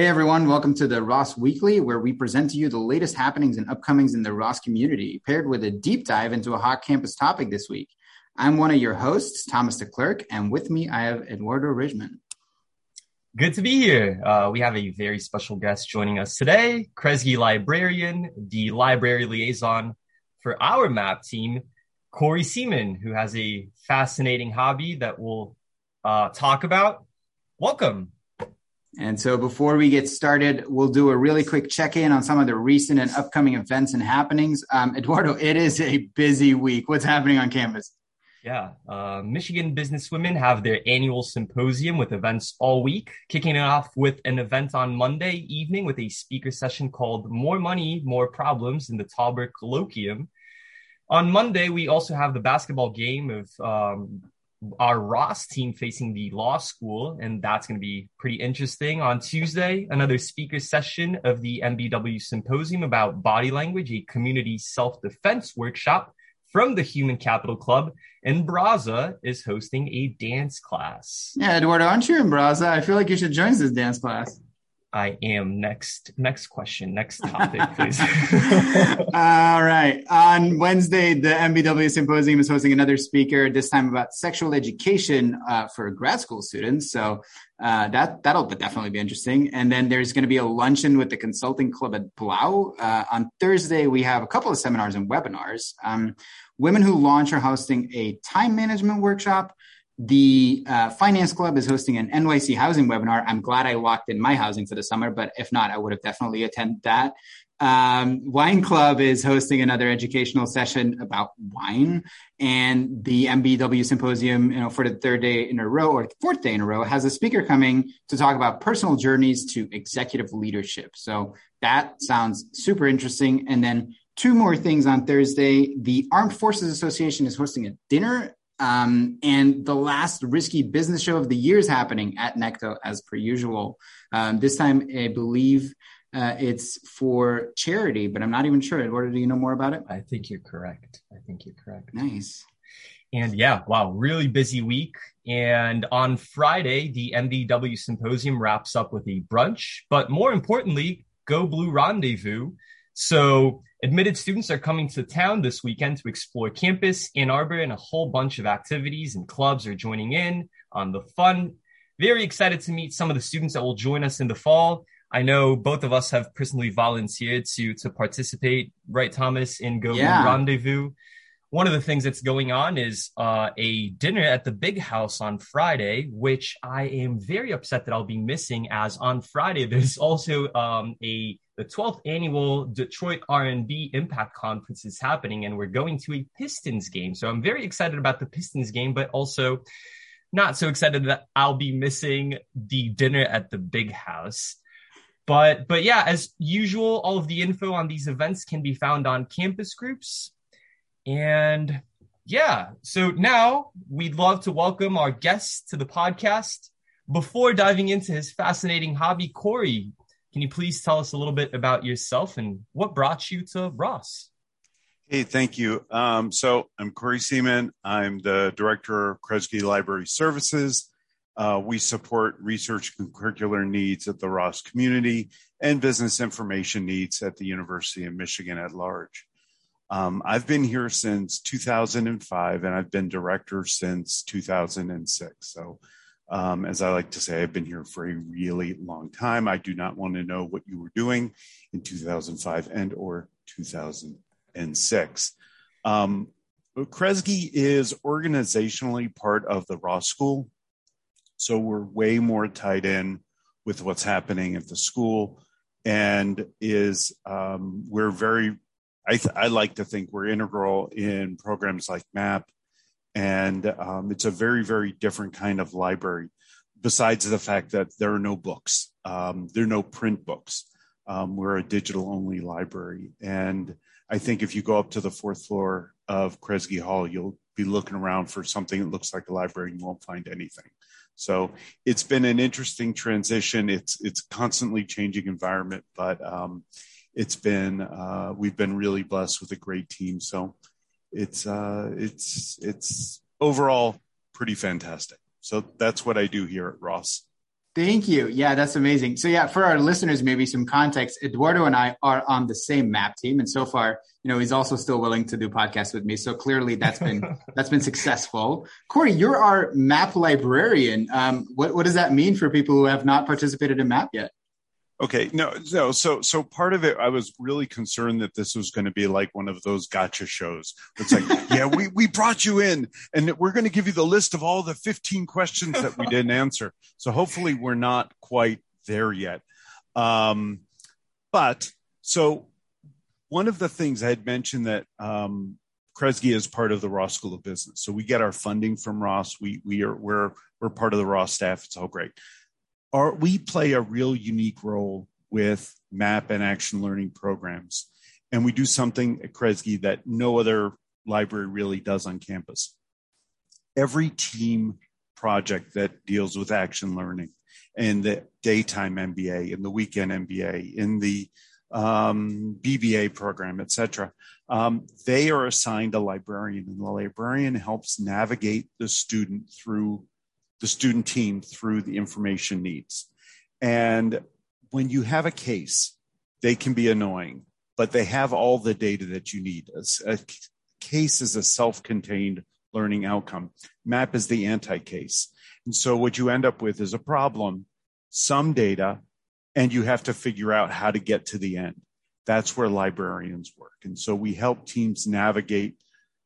Hey everyone, welcome to the Ross Weekly, where we present to you the latest happenings and upcomings in the Ross community, paired with a deep dive into a hot campus topic this week. I'm one of your hosts, Thomas DeClerc, and with me I have Eduardo Ridgman. Good to be here. Uh, we have a very special guest joining us today, Kresge librarian, the library liaison for our map team, Corey Seeman, who has a fascinating hobby that we'll uh, talk about. Welcome. And so before we get started, we'll do a really quick check in on some of the recent and upcoming events and happenings. Um, Eduardo, it is a busy week. What's happening on campus? Yeah, uh, Michigan businesswomen have their annual symposium with events all week, kicking it off with an event on Monday evening with a speaker session called More Money, More Problems in the Tauber Colloquium. On Monday, we also have the basketball game of um, our Ross team facing the law school, and that's going to be pretty interesting. On Tuesday, another speaker session of the MBW Symposium about body language, a community self defense workshop from the Human Capital Club. And Braza is hosting a dance class. Yeah, Eduardo, aren't you in Braza? I feel like you should join this dance class. I am. Next, next question, next topic, please. All right. On Wednesday, the MBW Symposium is hosting another speaker, this time about sexual education uh, for grad school students. So uh, that that'll definitely be interesting. And then there's going to be a luncheon with the consulting club at Blau. Uh, on Thursday, we have a couple of seminars and webinars. Um, Women Who Launch are hosting a time management workshop. The uh, Finance Club is hosting an NYC housing webinar. I'm glad I locked in my housing for the summer, but if not, I would have definitely attended that. Um, wine Club is hosting another educational session about wine, and the MBW Symposium, you know, for the third day in a row or fourth day in a row, has a speaker coming to talk about personal journeys to executive leadership. So that sounds super interesting. And then two more things on Thursday. The Armed Forces Association is hosting a dinner um, and the last risky business show of the year is happening at Necto as per usual. Um, this time, I believe uh, it's for charity, but I'm not even sure. Eduardo, do you know more about it? I think you're correct. I think you're correct. Nice. And yeah, wow, really busy week. And on Friday, the MBW symposium wraps up with a brunch, but more importantly, Go Blue Rendezvous. So Admitted students are coming to town this weekend to explore campus, Ann Arbor, and a whole bunch of activities and clubs are joining in on the fun. Very excited to meet some of the students that will join us in the fall. I know both of us have personally volunteered to to participate, right, Thomas, in Go yeah. Rendezvous. One of the things that's going on is uh, a dinner at the Big House on Friday, which I am very upset that I'll be missing. As on Friday, there's also um, a the 12th annual Detroit R&B Impact Conference is happening and we're going to a Pistons game. So I'm very excited about the Pistons game, but also not so excited that I'll be missing the dinner at the big house. But but yeah, as usual, all of the info on these events can be found on campus groups. And yeah, so now we'd love to welcome our guest to the podcast. Before diving into his fascinating hobby, Corey, can you please tell us a little bit about yourself and what brought you to Ross? Hey, thank you. Um, so I'm Corey Seeman. I'm the director of Kresge Library Services. Uh, we support research and curricular needs at the Ross community and business information needs at the University of Michigan at large. Um, I've been here since 2005 and I've been director since 2006. So um, as I like to say, I've been here for a really long time. I do not want to know what you were doing in 2005 and or 2006. Um, Kresge is organizationally part of the Ross School, so we're way more tied in with what's happening at the school, and is um, we're very. I, th- I like to think we're integral in programs like MAP and um, it's a very very different kind of library besides the fact that there are no books um, there are no print books. Um, we're a digital only library and i think if you go up to the fourth floor of kresge hall you'll be looking around for something that looks like a library and you won't find anything. So it's been an interesting transition. It's it's constantly changing environment but um, it's been uh, we've been really blessed with a great team so it's uh, it's it's overall pretty fantastic. So that's what I do here at Ross. Thank you. Yeah, that's amazing. So yeah, for our listeners, maybe some context. Eduardo and I are on the same map team, and so far, you know, he's also still willing to do podcasts with me. So clearly, that's been that's been successful. Corey, you're our map librarian. Um, what what does that mean for people who have not participated in map yet? Okay, no, no. So, so part of it, I was really concerned that this was going to be like one of those gotcha shows. It's like, yeah, we we brought you in, and we're going to give you the list of all the fifteen questions that we didn't answer. So, hopefully, we're not quite there yet. Um, but so one of the things I had mentioned that um, Kresge is part of the Ross School of Business, so we get our funding from Ross. We we are we're we're part of the Ross staff. It's all great are we play a real unique role with map and action learning programs. And we do something at kresge that no other library really does on campus. Every team project that deals with action learning in the daytime mba in the weekend mba in the um, bba program etc um, they are assigned a librarian and the librarian helps navigate the student through the student team through the information needs. And when you have a case, they can be annoying, but they have all the data that you need. A, a case is a self contained learning outcome. MAP is the anti case. And so what you end up with is a problem, some data, and you have to figure out how to get to the end. That's where librarians work. And so we help teams navigate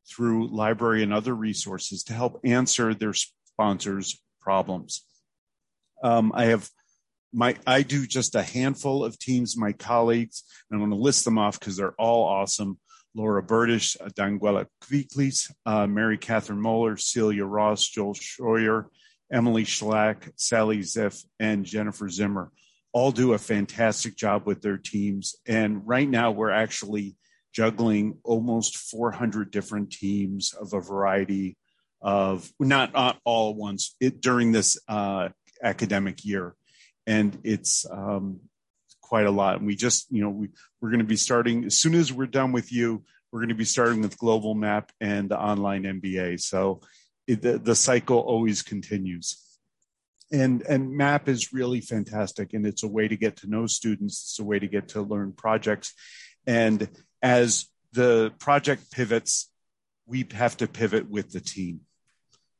through library and other resources to help answer their sponsors' problems. Um, I have my I do just a handful of teams, my colleagues, and I'm going to list them off because they're all awesome. Laura Berdish, Daniela Kviklis, uh, Mary Catherine Moeller, Celia Ross, Joel Schroyer, Emily Schlack, Sally Ziph, and Jennifer Zimmer all do a fantastic job with their teams. And right now, we're actually juggling almost 400 different teams of a variety of not, not all at once it, during this uh, academic year. And it's um, quite a lot. And we just, you know, we, we're going to be starting as soon as we're done with you, we're going to be starting with Global Map and the online MBA. So it, the, the cycle always continues. And, and MAP is really fantastic. And it's a way to get to know students. It's a way to get to learn projects. And as the project pivots, we have to pivot with the team.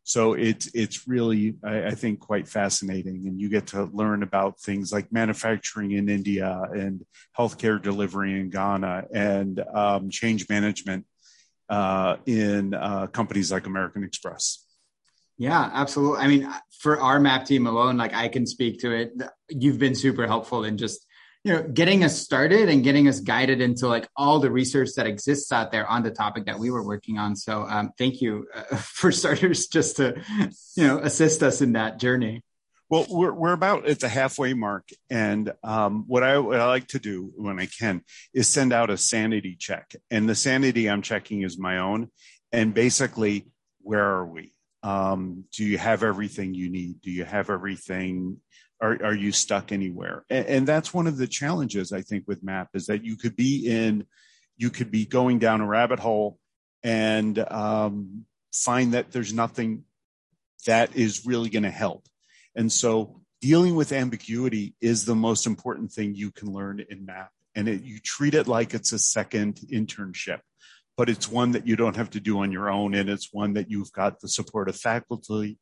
So it's it's really I, I, think quite fascinating, and you get to learn about things like manufacturing in India and healthcare delivery in Ghana and um, change management uh, in uh, companies like American Express. Yeah, absolutely. I mean, for our map team alone, like I can speak to it. You've been super helpful in just you know getting us started and getting us guided into like all the research that exists out there on the topic that we were working on. So um, thank you uh, for starters just to you know assist us in that journey. Well we're, we're about at the halfway mark and um, what, I, what i like to do when i can is send out a sanity check and the sanity i'm checking is my own and basically where are we? Um, do you have everything you need? Do you have everything are, are you stuck anywhere? And, and that's one of the challenges I think with MAP is that you could be in, you could be going down a rabbit hole and um, find that there's nothing that is really going to help. And so dealing with ambiguity is the most important thing you can learn in MAP. And it, you treat it like it's a second internship, but it's one that you don't have to do on your own. And it's one that you've got the support of faculty,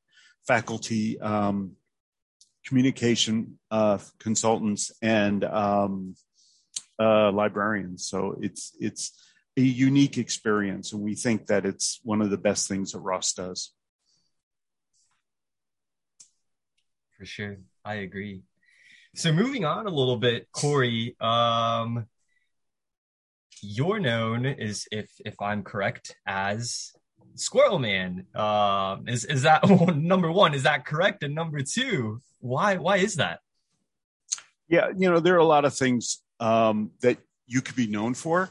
faculty, um, communication uh, consultants and um, uh, librarians. So it's it's a unique experience, and we think that it's one of the best things that Ross does. For sure, I agree. So moving on a little bit, Corey, um, you're known is if if I'm correct as Squirrel Man. Um, is is that number one? Is that correct? And number two, why why is that? Yeah, you know, there are a lot of things um, that you could be known for,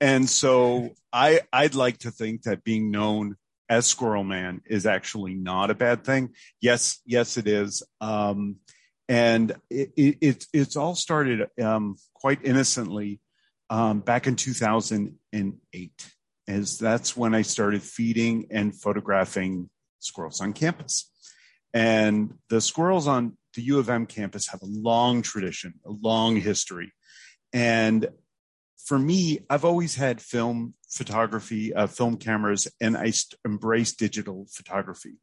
and so I I'd like to think that being known as Squirrel Man is actually not a bad thing. Yes, yes, it is. Um, and it, it, it's all started um, quite innocently um, back in 2008 as that's when I started feeding and photographing squirrels on campus. And the squirrels on the U of M campus have a long tradition, a long history. And for me, I've always had film photography, uh, film cameras, and I st- embraced digital photography.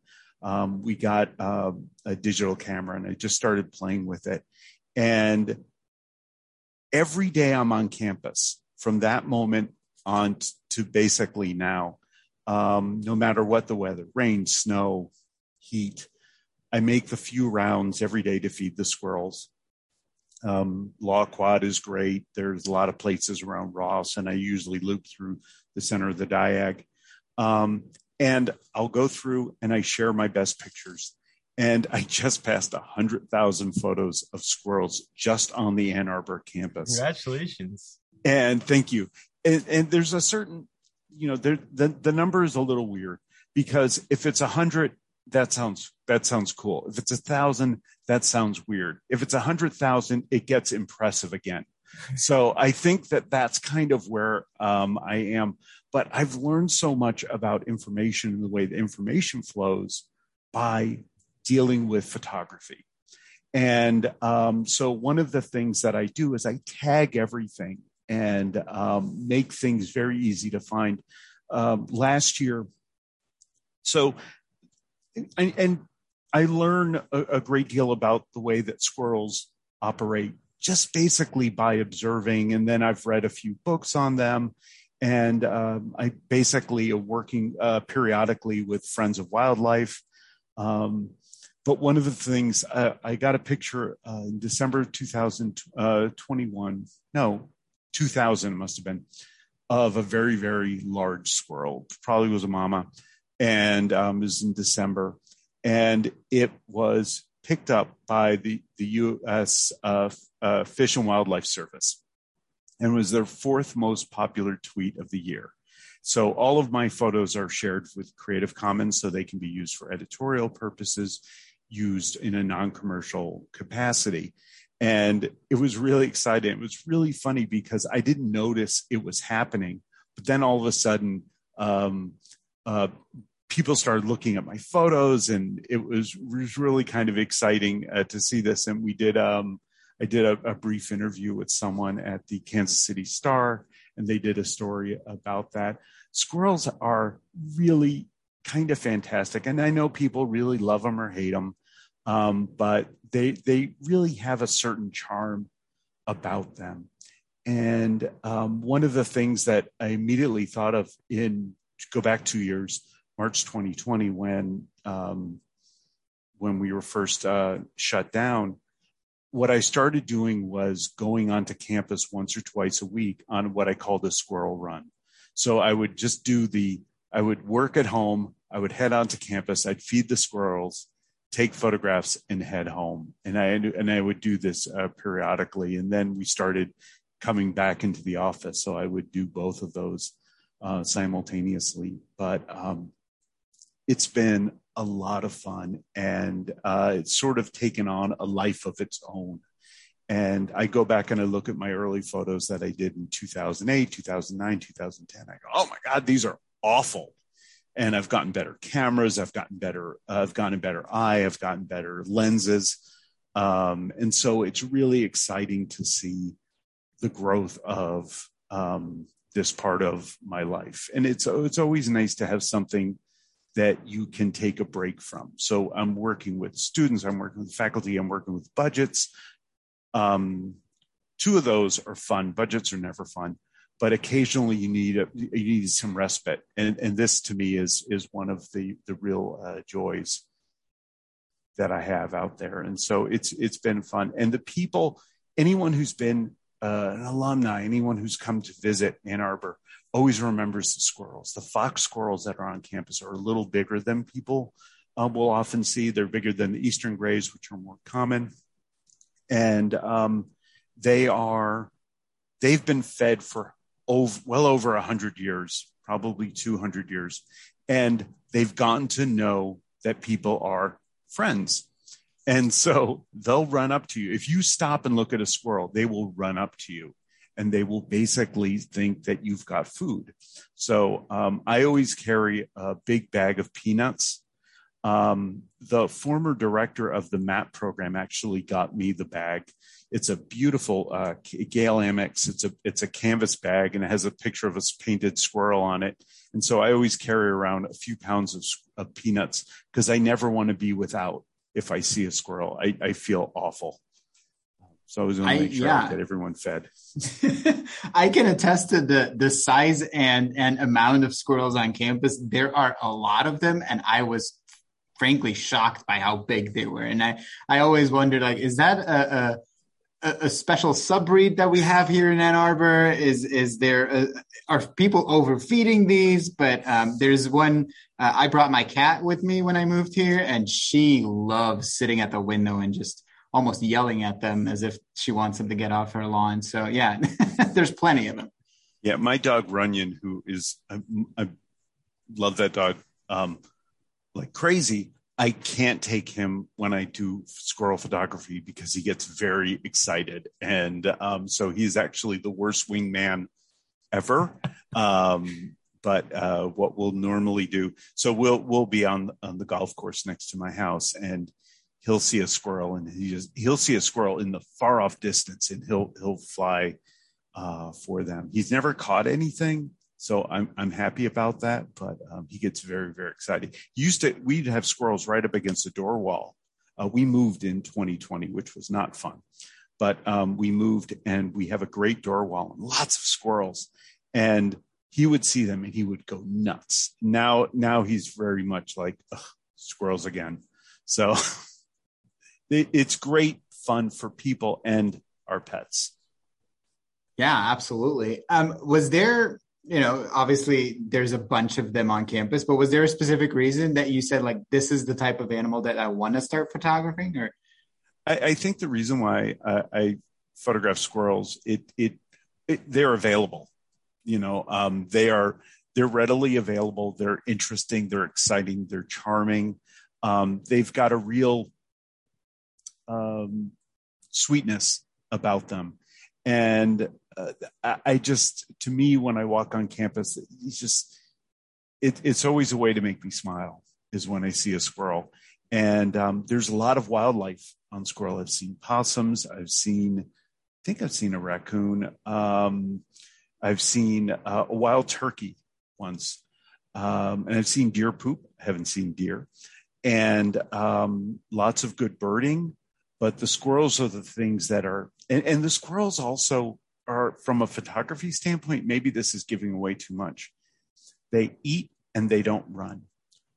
Um, we got uh, a digital camera and I just started playing with it. And every day I'm on campus from that moment on to basically now, um, no matter what the weather rain, snow, heat I make the few rounds every day to feed the squirrels. Um, Law Quad is great. There's a lot of places around Ross, and I usually loop through the center of the diag. Um, and I'll go through and I share my best pictures. And I just passed 100,000 photos of squirrels just on the Ann Arbor campus. Congratulations. And thank you. And, and there's a certain, you know, there, the, the number is a little weird because if it's a 100, that sounds that sounds cool. If it's a thousand, that sounds weird. If it's a hundred thousand, it gets impressive again. So I think that that's kind of where um, I am. But I've learned so much about information and the way the information flows by dealing with photography. And um, so one of the things that I do is I tag everything and um, make things very easy to find. Um, last year, so and, and I learn a, a, great deal about the way that squirrels operate just basically by observing. And then I've read a few books on them. And um, I basically am working uh, periodically with Friends of Wildlife. Um, but one of the things uh, I got a picture uh, in December of 2021, uh, no, 2000 must have been, of a very, very large squirrel. Probably was a mama and um, it was in December, and it was picked up by the the U.S. Uh, uh, Fish and Wildlife Service, and was their fourth most popular tweet of the year. So all of my photos are shared with Creative Commons, so they can be used for editorial purposes, used in a non-commercial capacity. And it was really exciting. It was really funny because I didn't notice it was happening, but then all of a sudden, um, uh, people started looking at my photos and it was, was really kind of exciting uh, to see this. And we did, um, I did a, a, brief interview with someone at the Kansas City Star and they did a story about that. Squirrels are really kind of fantastic. And I know people really love them or hate them. Um, but they, they really have a certain charm about them. And um, one of the things that I immediately thought of in go back two years March 2020 when um, when we were first uh, shut down. What I started doing was going onto campus once or twice a week on what I called a squirrel run. So I would just do the I would work at home. I would head onto campus. I'd feed the squirrels, take photographs, and head home. And I and I would do this uh, periodically. And then we started coming back into the office, so I would do both of those uh, simultaneously. But um, it's been a lot of fun and uh, it's sort of taken on a life of its own. And I go back and I look at my early photos that I did in 2008, 2009, 2010. I go, oh my God, these are awful. And I've gotten better cameras. I've gotten better. Uh, I've gotten a better eye. I've gotten better lenses. Um, and so it's really exciting to see the growth of um, this part of my life. And it's, it's always nice to have something that you can take a break from. So I'm working with students, I'm working with faculty, I'm working with budgets. Um, two of those are fun. Budgets are never fun, but occasionally you need a, you need some respite, and and this to me is is one of the the real uh, joys that I have out there. And so it's it's been fun, and the people, anyone who's been uh, an alumni, anyone who's come to visit Ann Arbor always remembers the squirrels. The fox squirrels that are on campus are a little bigger than people uh, will often see. They're bigger than the eastern grays, which are more common, and um, they are they've been fed for over, well over a hundred years, probably two hundred years, and they've gotten to know that people are friends. And so they'll run up to you. If you stop and look at a squirrel, they will run up to you and they will basically think that you've got food. So um, I always carry a big bag of peanuts Um, the former director of the MAP program actually got me the bag. It's a beautiful uh, Gail Amex. It's a it's a canvas bag and it has a picture of a painted squirrel on it. And so I always carry around a few pounds of, of peanuts because I never want to be without. If I see a squirrel, I, I feel awful. So I was going to make sure yeah. I get everyone fed. I can attest to the the size and and amount of squirrels on campus. There are a lot of them, and I was frankly shocked by how big they were. And I, I always wondered, like, is that a, a, a special subbreed that we have here in Ann Arbor? Is is there a, are people overfeeding these? But um, there's one. Uh, I brought my cat with me when I moved here, and she loves sitting at the window and just almost yelling at them as if she wants them to get off her lawn. So yeah, there's plenty of them. Yeah, my dog Runyon, who is I, I love that dog. Um, like crazy. I can't take him when I do squirrel photography because he gets very excited. And um, so he's actually the worst wingman ever. Um, but uh, what we'll normally do, so we'll we'll be on on the golf course next to my house, and he'll see a squirrel, and he just he'll see a squirrel in the far off distance, and he'll he'll fly uh, for them. He's never caught anything, so I'm I'm happy about that, but um, he gets very very excited. He used to we'd have squirrels right up against the door wall. Uh, we moved in 2020, which was not fun, but um, we moved and we have a great door wall and lots of squirrels, and he would see them and he would go nuts. Now now he's very much like squirrels again. So it, it's great fun for people and our pets. Yeah, absolutely. Um, was there you know, obviously there's a bunch of them on campus, but was there a specific reason that you said like this is the type of animal that I want to start photographing? Or I, I think the reason why I photograph squirrels, it, it, it they're available. You know, um, they are they're readily available. They're interesting. They're exciting. They're charming. Um, they've got a real um, sweetness about them, and uh, I just, to me, when I walk on campus, it's just, it, it's always a way to make me smile is when I see a squirrel. And um, there's a lot of wildlife on squirrel. I've seen possums. I've seen, I think I've seen a raccoon. Um, I've seen uh, a wild turkey once. Um, and I've seen deer poop. I haven't seen deer. And um, lots of good birding. But the squirrels are the things that are, and, and the squirrels also are from a photography standpoint, maybe this is giving away too much. They eat and they don't run.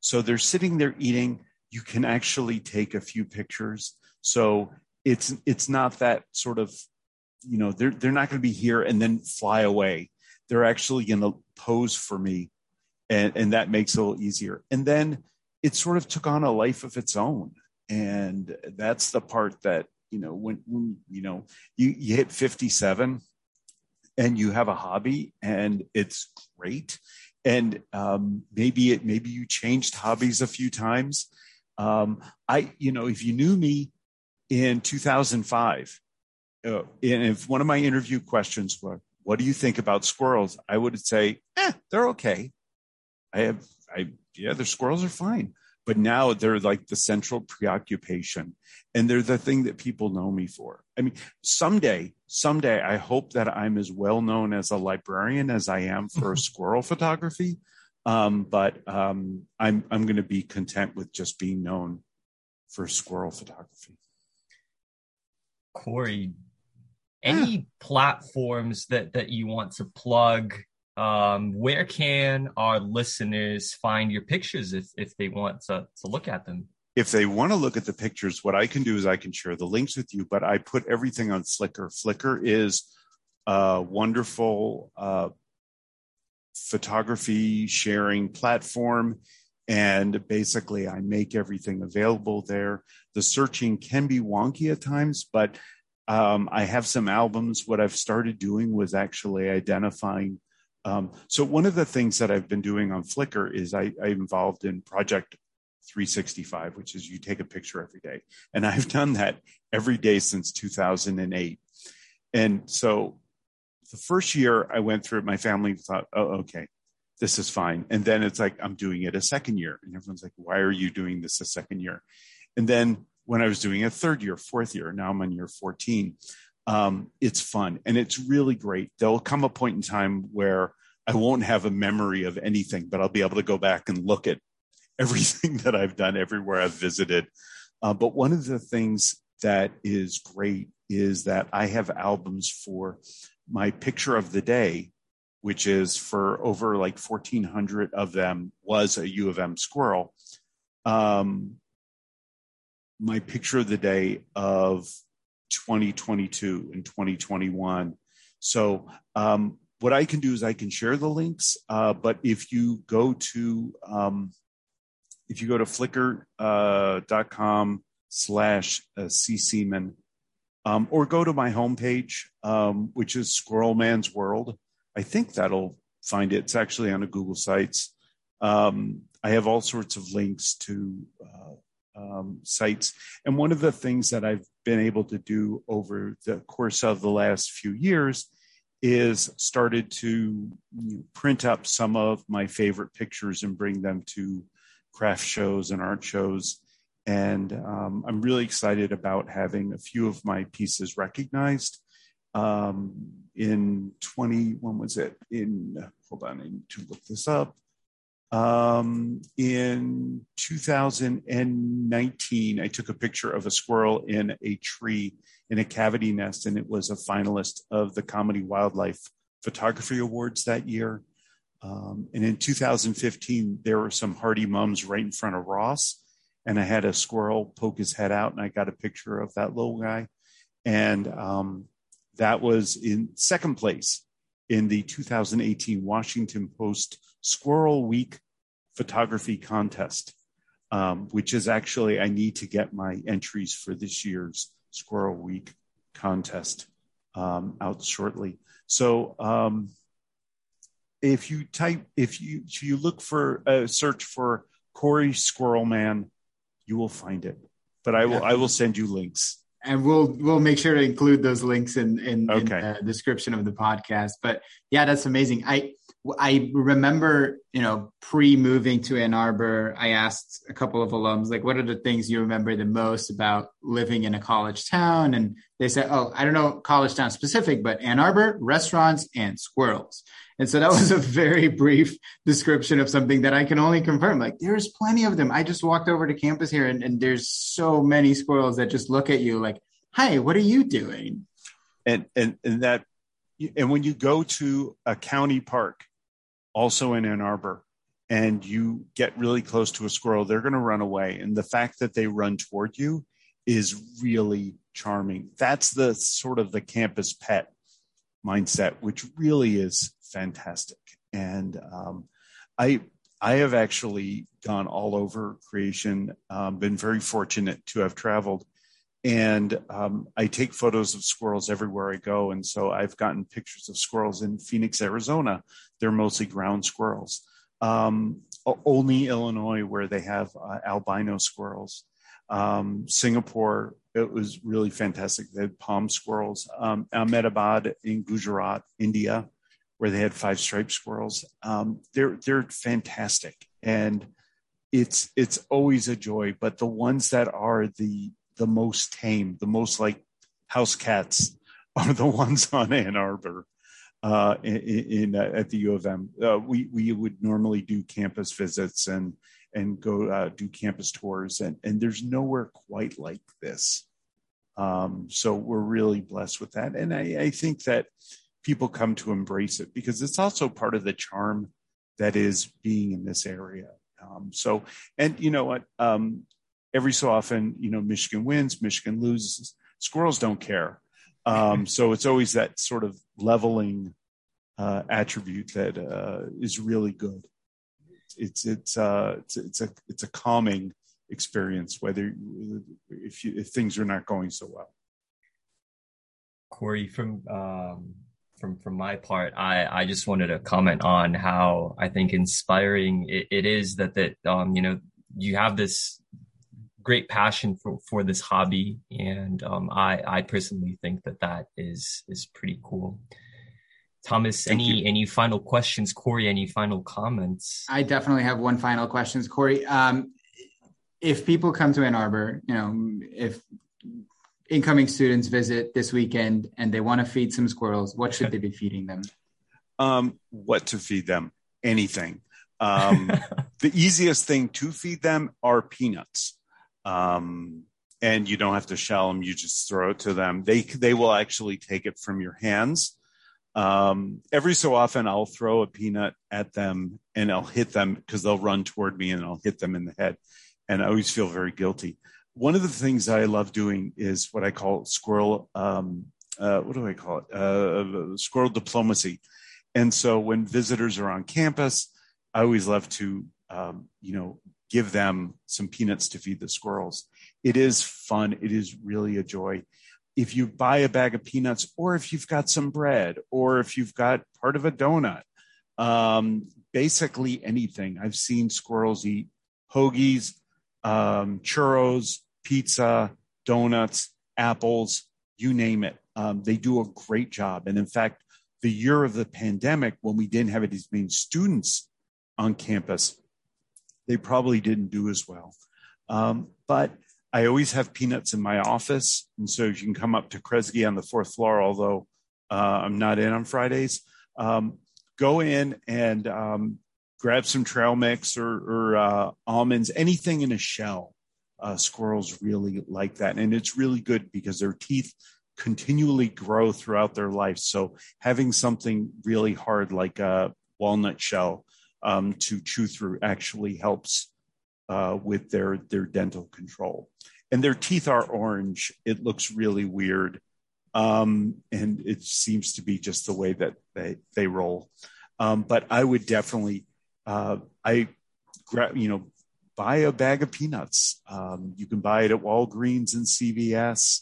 So they're sitting there eating. You can actually take a few pictures. So it's it's not that sort of, you know, they're they're not going to be here and then fly away. They're actually going to pose for me, and and that makes it a little easier. And then it sort of took on a life of its own, and that's the part that you know when, when you know you, you hit 57 and you have a hobby and it's great. And um, maybe it maybe you changed hobbies a few times. Um, i you know if you knew me in 2005 uh, and if one of my interview questions were what do you think about squirrels? I would say eh, they're okay. I have i yeah the squirrels are fine but now they're like the central preoccupation and they're the thing that people know me for i mean someday someday i hope that i'm as well known as a librarian as i am for mm-hmm. squirrel photography um, but um, i'm i'm going to be content with just being known for squirrel photography corey any yeah. platforms that that you want to plug um, where can our listeners find your pictures if, if they want to, to look at them? If they want to look at the pictures, what I can do is I can share the links with you, but I put everything on Flickr. Flickr is a wonderful uh, photography sharing platform. And basically, I make everything available there. The searching can be wonky at times, but um, I have some albums. What I've started doing was actually identifying um, so one of the things that I've been doing on Flickr is I, I'm involved in Project 365, which is you take a picture every day, and I've done that every day since 2008. And so the first year I went through it, my family thought, "Oh, okay, this is fine. And then it's like, I'm doing it a second year. And everyone's like, why are you doing this a second year? And then when I was doing a third year, fourth year, now I'm on year 14, um, it's fun and it's really great. There'll come a point in time where I won't have a memory of anything, but I'll be able to go back and look at everything that I've done everywhere I've visited. Uh, but one of the things that is great is that I have albums for my picture of the day, which is for over like 1,400 of them was a U of M squirrel. Um, my picture of the day of 2022 and 2021. So, um, what I can do is I can share the links, uh, but if you go to um, if you go to flickr.com uh, slash uh, cseeman um, or go to my homepage, um, which is Squirrel Man's World. I think that'll find it. It's actually on a Google Sites. Um, I have all sorts of links to uh, um, sites. And one of the things that I've been able to do over the course of the last few years is started to print up some of my favorite pictures and bring them to craft shows and art shows and um, I'm really excited about having a few of my pieces recognized. Um, in 20, when was it? In, hold on, I need to look this up. Um, in 2019, I took a picture of a squirrel in a tree in a cavity nest, and it was a finalist of the Comedy Wildlife Photography Awards that year. Um, and in 2015, there were some hardy mums right in front of Ross and I had a squirrel poke his head out, and I got a picture of that little guy, and um, that was in second place in the 2018 Washington Post Squirrel Week photography contest, um, which is actually I need to get my entries for this year's Squirrel Week contest um, out shortly. So um, if you type, if you if you look for a uh, search for Corey Squirrel Man you will find it. But I will I will send you links. And we'll we'll make sure to include those links in in, okay. in the description of the podcast. But yeah, that's amazing. I I remember, you know, pre moving to Ann Arbor, I asked a couple of alums, like, what are the things you remember the most about living in a college town? And they said, oh, I don't know college town specific, but Ann Arbor, restaurants, and squirrels. And so that was a very brief description of something that I can only confirm. Like, there's plenty of them. I just walked over to campus here, and, and there's so many squirrels that just look at you like, hi, what are you doing? And, and, and that, and when you go to a county park, also in Ann Arbor, and you get really close to a squirrel, they're going to run away. And the fact that they run toward you is really charming. That's the sort of the campus pet mindset, which really is fantastic. And um, I I have actually gone all over creation. Um, been very fortunate to have traveled, and um, I take photos of squirrels everywhere I go. And so I've gotten pictures of squirrels in Phoenix, Arizona. They're mostly ground squirrels. Um, Olney, Illinois, where they have uh, albino squirrels. Um, Singapore, it was really fantastic. They had palm squirrels. Um, Ahmedabad in Gujarat, India, where they had five striped squirrels. Um, they're they're fantastic, and it's it's always a joy. But the ones that are the the most tame, the most like house cats, are the ones on Ann Arbor. Uh, in, in uh, at the U of M, uh, we we would normally do campus visits and and go uh, do campus tours, and and there's nowhere quite like this. Um, so we're really blessed with that, and I, I think that people come to embrace it because it's also part of the charm that is being in this area. Um, so, and you know what? Um, every so often, you know, Michigan wins, Michigan loses. Squirrels don't care. Um, so it's always that sort of leveling uh, attribute that uh, is really good. It's it's uh, it's it's a it's a calming experience whether if you, if things are not going so well. Corey, from um, from from my part, I I just wanted to comment on how I think inspiring it, it is that that um you know you have this great passion for for this hobby, and um I I personally think that that is is pretty cool. Thomas, Thank any you. any final questions? Corey, any final comments? I definitely have one final question, Corey. Um, if people come to Ann Arbor, you know, if incoming students visit this weekend and they want to feed some squirrels, what should they be feeding them? Um, what to feed them? Anything. Um, the easiest thing to feed them are peanuts. Um, and you don't have to shell them; you just throw it to them. They they will actually take it from your hands. Um, every so often, I'll throw a peanut at them and I'll hit them because they'll run toward me and I'll hit them in the head, and I always feel very guilty. One of the things I love doing is what I call squirrel. Um, uh, what do I call it? Uh, squirrel diplomacy. And so when visitors are on campus, I always love to, um, you know, give them some peanuts to feed the squirrels. It is fun. It is really a joy. If you buy a bag of peanuts, or if you've got some bread, or if you've got part of a donut, um, basically anything. I've seen squirrels eat hoagies, um, churros, pizza, donuts, apples, you name it. Um, they do a great job. And in fact, the year of the pandemic, when we didn't have as many students on campus, they probably didn't do as well. Um, but I always have peanuts in my office. And so you can come up to Kresge on the fourth floor, although uh, I'm not in on Fridays. Um, go in and um, grab some trail mix or, or uh, almonds, anything in a shell. Uh, squirrels really like that. And it's really good because their teeth continually grow throughout their life. So having something really hard like a walnut shell um, to chew through actually helps uh, with their their dental control. And their teeth are orange. It looks really weird, um, and it seems to be just the way that they they roll. Um, but I would definitely, uh, I grab you know buy a bag of peanuts. Um, you can buy it at Walgreens and CVS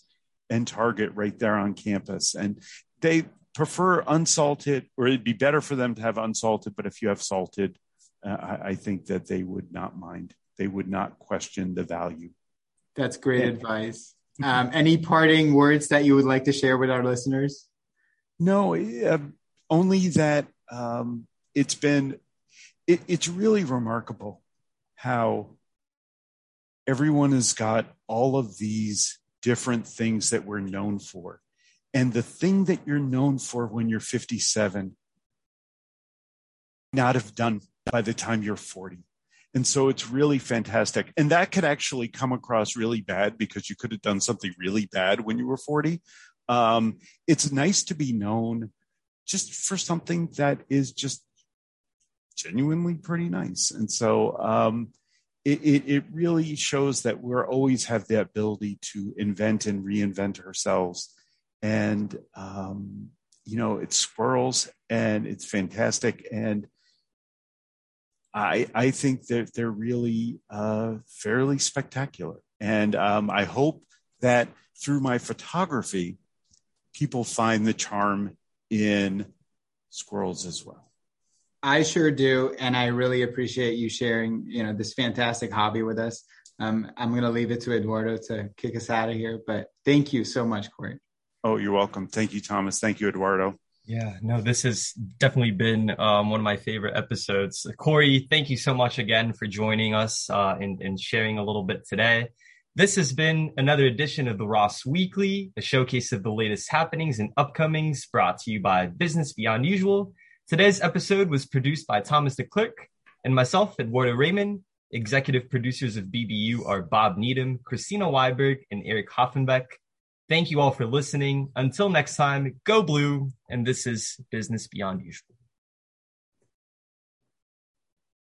and Target right there on campus, and they prefer unsalted, or it'd be better for them to have unsalted. But if you have salted, uh, I, I think that they would not mind they would not question the value. That's great yeah. advice. Um, any parting words that you would like to share with our listeners? No, uh, only that um, it's been, it, it's really remarkable how everyone has got all of these different things that we're known for. And the thing that you're known for when you're 57, not have done by the time you're 40. And so it's really fantastic. And that could actually come across really bad because you could have done something really bad when you were 40. Um, it's nice to be known just for something that is just genuinely pretty nice. And so um, it, it, it really shows that we're always have the ability to invent and reinvent ourselves. And, um, you know, it swirls and it's fantastic. And I, I think that they're really uh, fairly spectacular. And um, I hope that through my photography, people find the charm in squirrels as well. I sure do, and I really appreciate you sharing, you know, this fantastic hobby with us. Um, I'm going to leave it to Eduardo to kick us out of here, but thank you so much, Corey. Oh, you're welcome. Thank you, Thomas. Thank you, Eduardo. Yeah, no, this has definitely been um, one of my favorite episodes. Corey, thank you so much again for joining us uh, and, sharing a little bit today. This has been another edition of the Ross Weekly, a showcase of the latest happenings and upcomings brought to you by Business Beyond Usual. Today's episode was produced by Thomas DeClerc and myself, Eduardo Raymond. Executive producers of BBU are Bob Needham, Christina Weiberg, and Eric Hoffenbeck. Thank you all for listening. Until next time, go blue. And this is Business Beyond Usual.